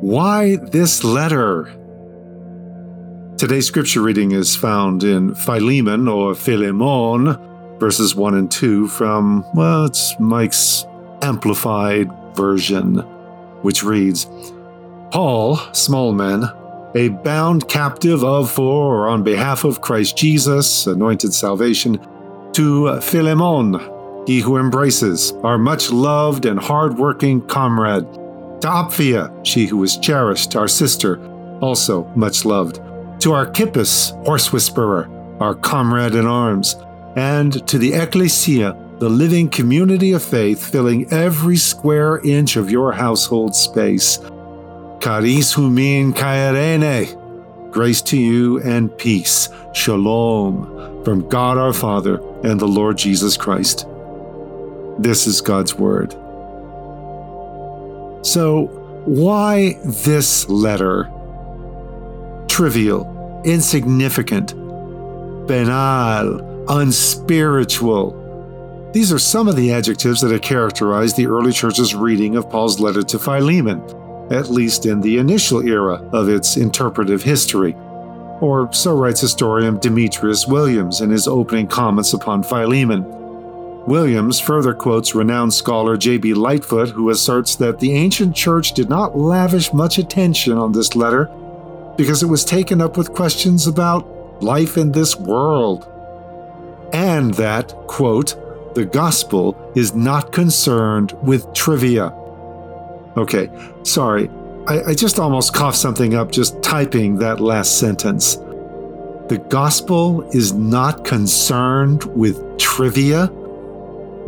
Why this letter? Today's scripture reading is found in Philemon or Philemon, verses 1 and 2 from, well, it's Mike's amplified version, which reads Paul, small man, a bound captive of for or on behalf of Christ Jesus, anointed salvation, to Philemon, he who embraces, our much loved and hard working comrade, to Apphia, she who is cherished, our sister, also much loved, to Archippus, horse whisperer, our comrade in arms, and to the Ecclesia, the living community of faith filling every square inch of your household space. Charis humin kairene. Grace to you and peace. Shalom from God our Father and the Lord Jesus Christ. This is God's Word. So, why this letter? Trivial, insignificant, banal, unspiritual. These are some of the adjectives that have characterized the early church's reading of Paul's letter to Philemon at least in the initial era of its interpretive history. Or so writes historian Demetrius Williams in his opening comments upon Philemon. Williams further quotes renowned scholar J.B. Lightfoot, who asserts that the ancient church did not lavish much attention on this letter because it was taken up with questions about life in this world. And that, quote, the gospel is not concerned with trivia. Okay, sorry. I, I just almost coughed something up just typing that last sentence. The gospel is not concerned with trivia.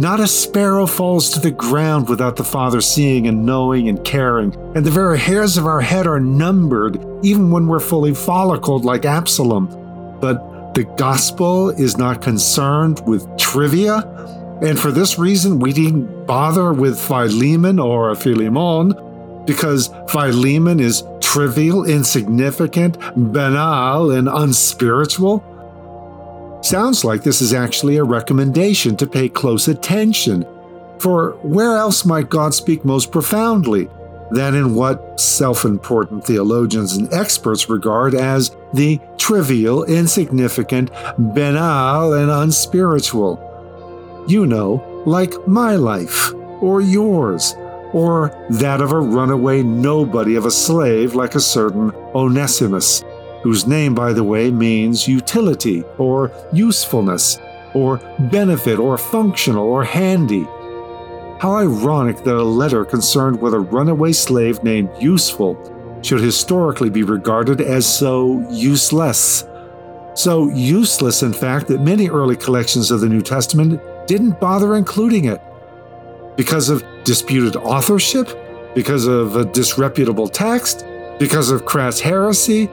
Not a sparrow falls to the ground without the Father seeing and knowing and caring, and the very hairs of our head are numbered, even when we're fully follicled like Absalom. But the gospel is not concerned with trivia, and for this reason, we didn't bother with Philemon or Philemon because Philemon is trivial, insignificant, banal, and unspiritual. Sounds like this is actually a recommendation to pay close attention. For where else might God speak most profoundly than in what self important theologians and experts regard as the trivial, insignificant, banal, and unspiritual? you know, like my life, or yours, or that of a runaway nobody of a slave like a certain Onesimus, whose name, by the way, means utility, or usefulness, or benefit, or functional, or handy. How ironic that a letter concerned with a runaway slave named Useful should historically be regarded as so useless. So useless, in fact, that many early collections of the New Testament didn't bother including it. Because of disputed authorship? Because of a disreputable text? Because of crass heresy?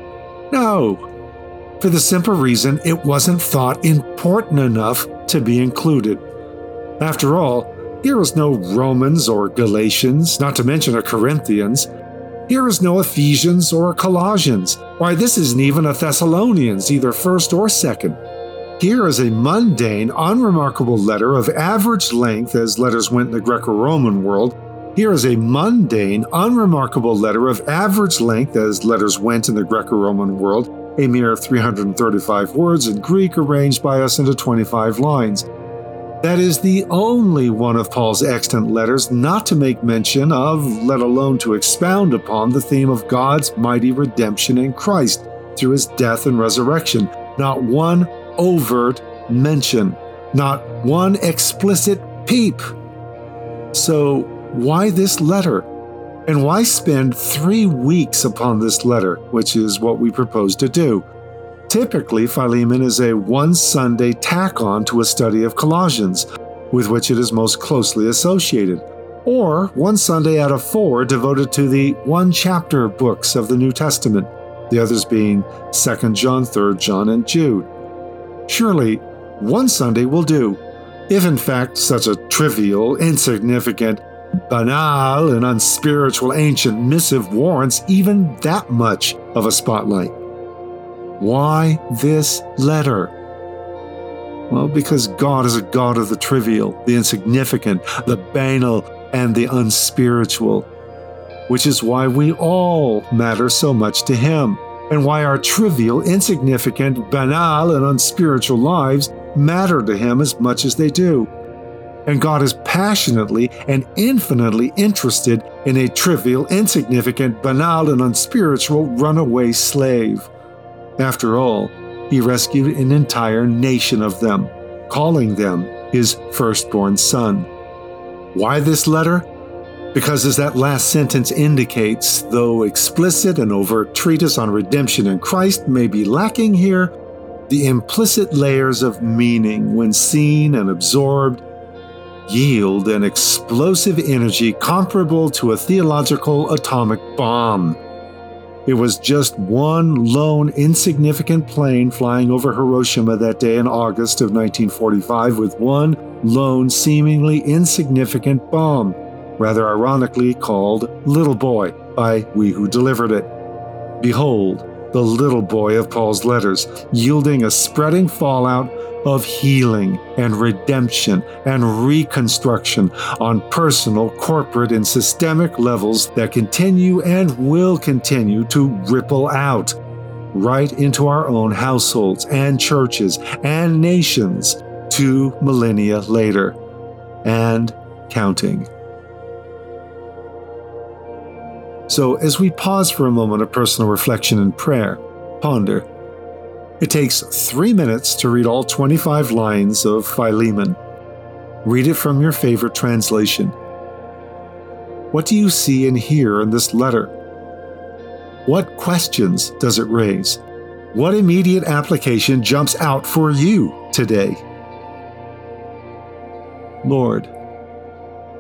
No. For the simple reason it wasn't thought important enough to be included. After all, here is no Romans or Galatians, not to mention a Corinthians. Here is no Ephesians or Colossians. Why, this isn't even a Thessalonians, either first or second. Here is a mundane, unremarkable letter of average length as letters went in the Greco Roman world. Here is a mundane, unremarkable letter of average length as letters went in the Greco Roman world, a mere 335 words in Greek arranged by us into 25 lines. That is the only one of Paul's extant letters not to make mention of, let alone to expound upon, the theme of God's mighty redemption in Christ through his death and resurrection. Not one overt mention, not one explicit peep. So, why this letter? And why spend three weeks upon this letter, which is what we propose to do? Typically, Philemon is a one Sunday tack on to a study of Colossians, with which it is most closely associated, or one Sunday out of four devoted to the one chapter books of the New Testament, the others being 2 John, 3 John, and Jude. Surely, one Sunday will do, if in fact such a trivial, insignificant, banal, and unspiritual ancient missive warrants even that much of a spotlight. Why this letter? Well, because God is a God of the trivial, the insignificant, the banal, and the unspiritual, which is why we all matter so much to Him, and why our trivial, insignificant, banal, and unspiritual lives matter to Him as much as they do. And God is passionately and infinitely interested in a trivial, insignificant, banal, and unspiritual runaway slave. After all, he rescued an entire nation of them, calling them his firstborn son. Why this letter? Because, as that last sentence indicates, though explicit and overt treatise on redemption in Christ may be lacking here, the implicit layers of meaning, when seen and absorbed, yield an explosive energy comparable to a theological atomic bomb. It was just one lone insignificant plane flying over Hiroshima that day in August of 1945 with one lone seemingly insignificant bomb, rather ironically called Little Boy by We Who Delivered It. Behold, the little boy of Paul's letters, yielding a spreading fallout of healing and redemption and reconstruction on personal, corporate, and systemic levels that continue and will continue to ripple out right into our own households and churches and nations two millennia later and counting. So, as we pause for a moment of personal reflection and prayer, ponder it takes three minutes to read all 25 lines of Philemon. Read it from your favorite translation. What do you see and hear in this letter? What questions does it raise? What immediate application jumps out for you today? Lord,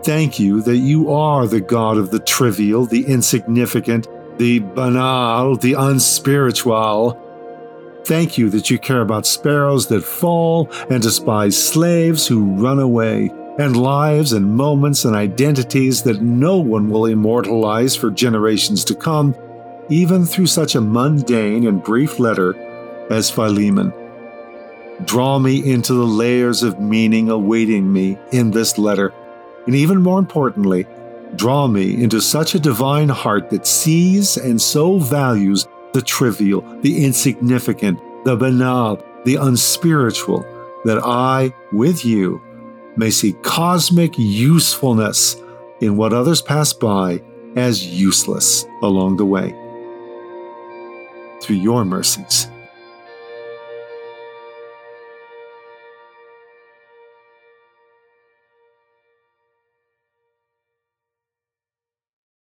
thank you that you are the God of the trivial, the insignificant, the banal, the unspiritual Thank you that you care about sparrows that fall and despise slaves who run away, and lives and moments and identities that no one will immortalize for generations to come, even through such a mundane and brief letter as Philemon. Draw me into the layers of meaning awaiting me in this letter, and even more importantly, draw me into such a divine heart that sees and so values the trivial, the insignificant, the banal, the unspiritual, that I, with you, may see cosmic usefulness in what others pass by as useless along the way. Through your mercies.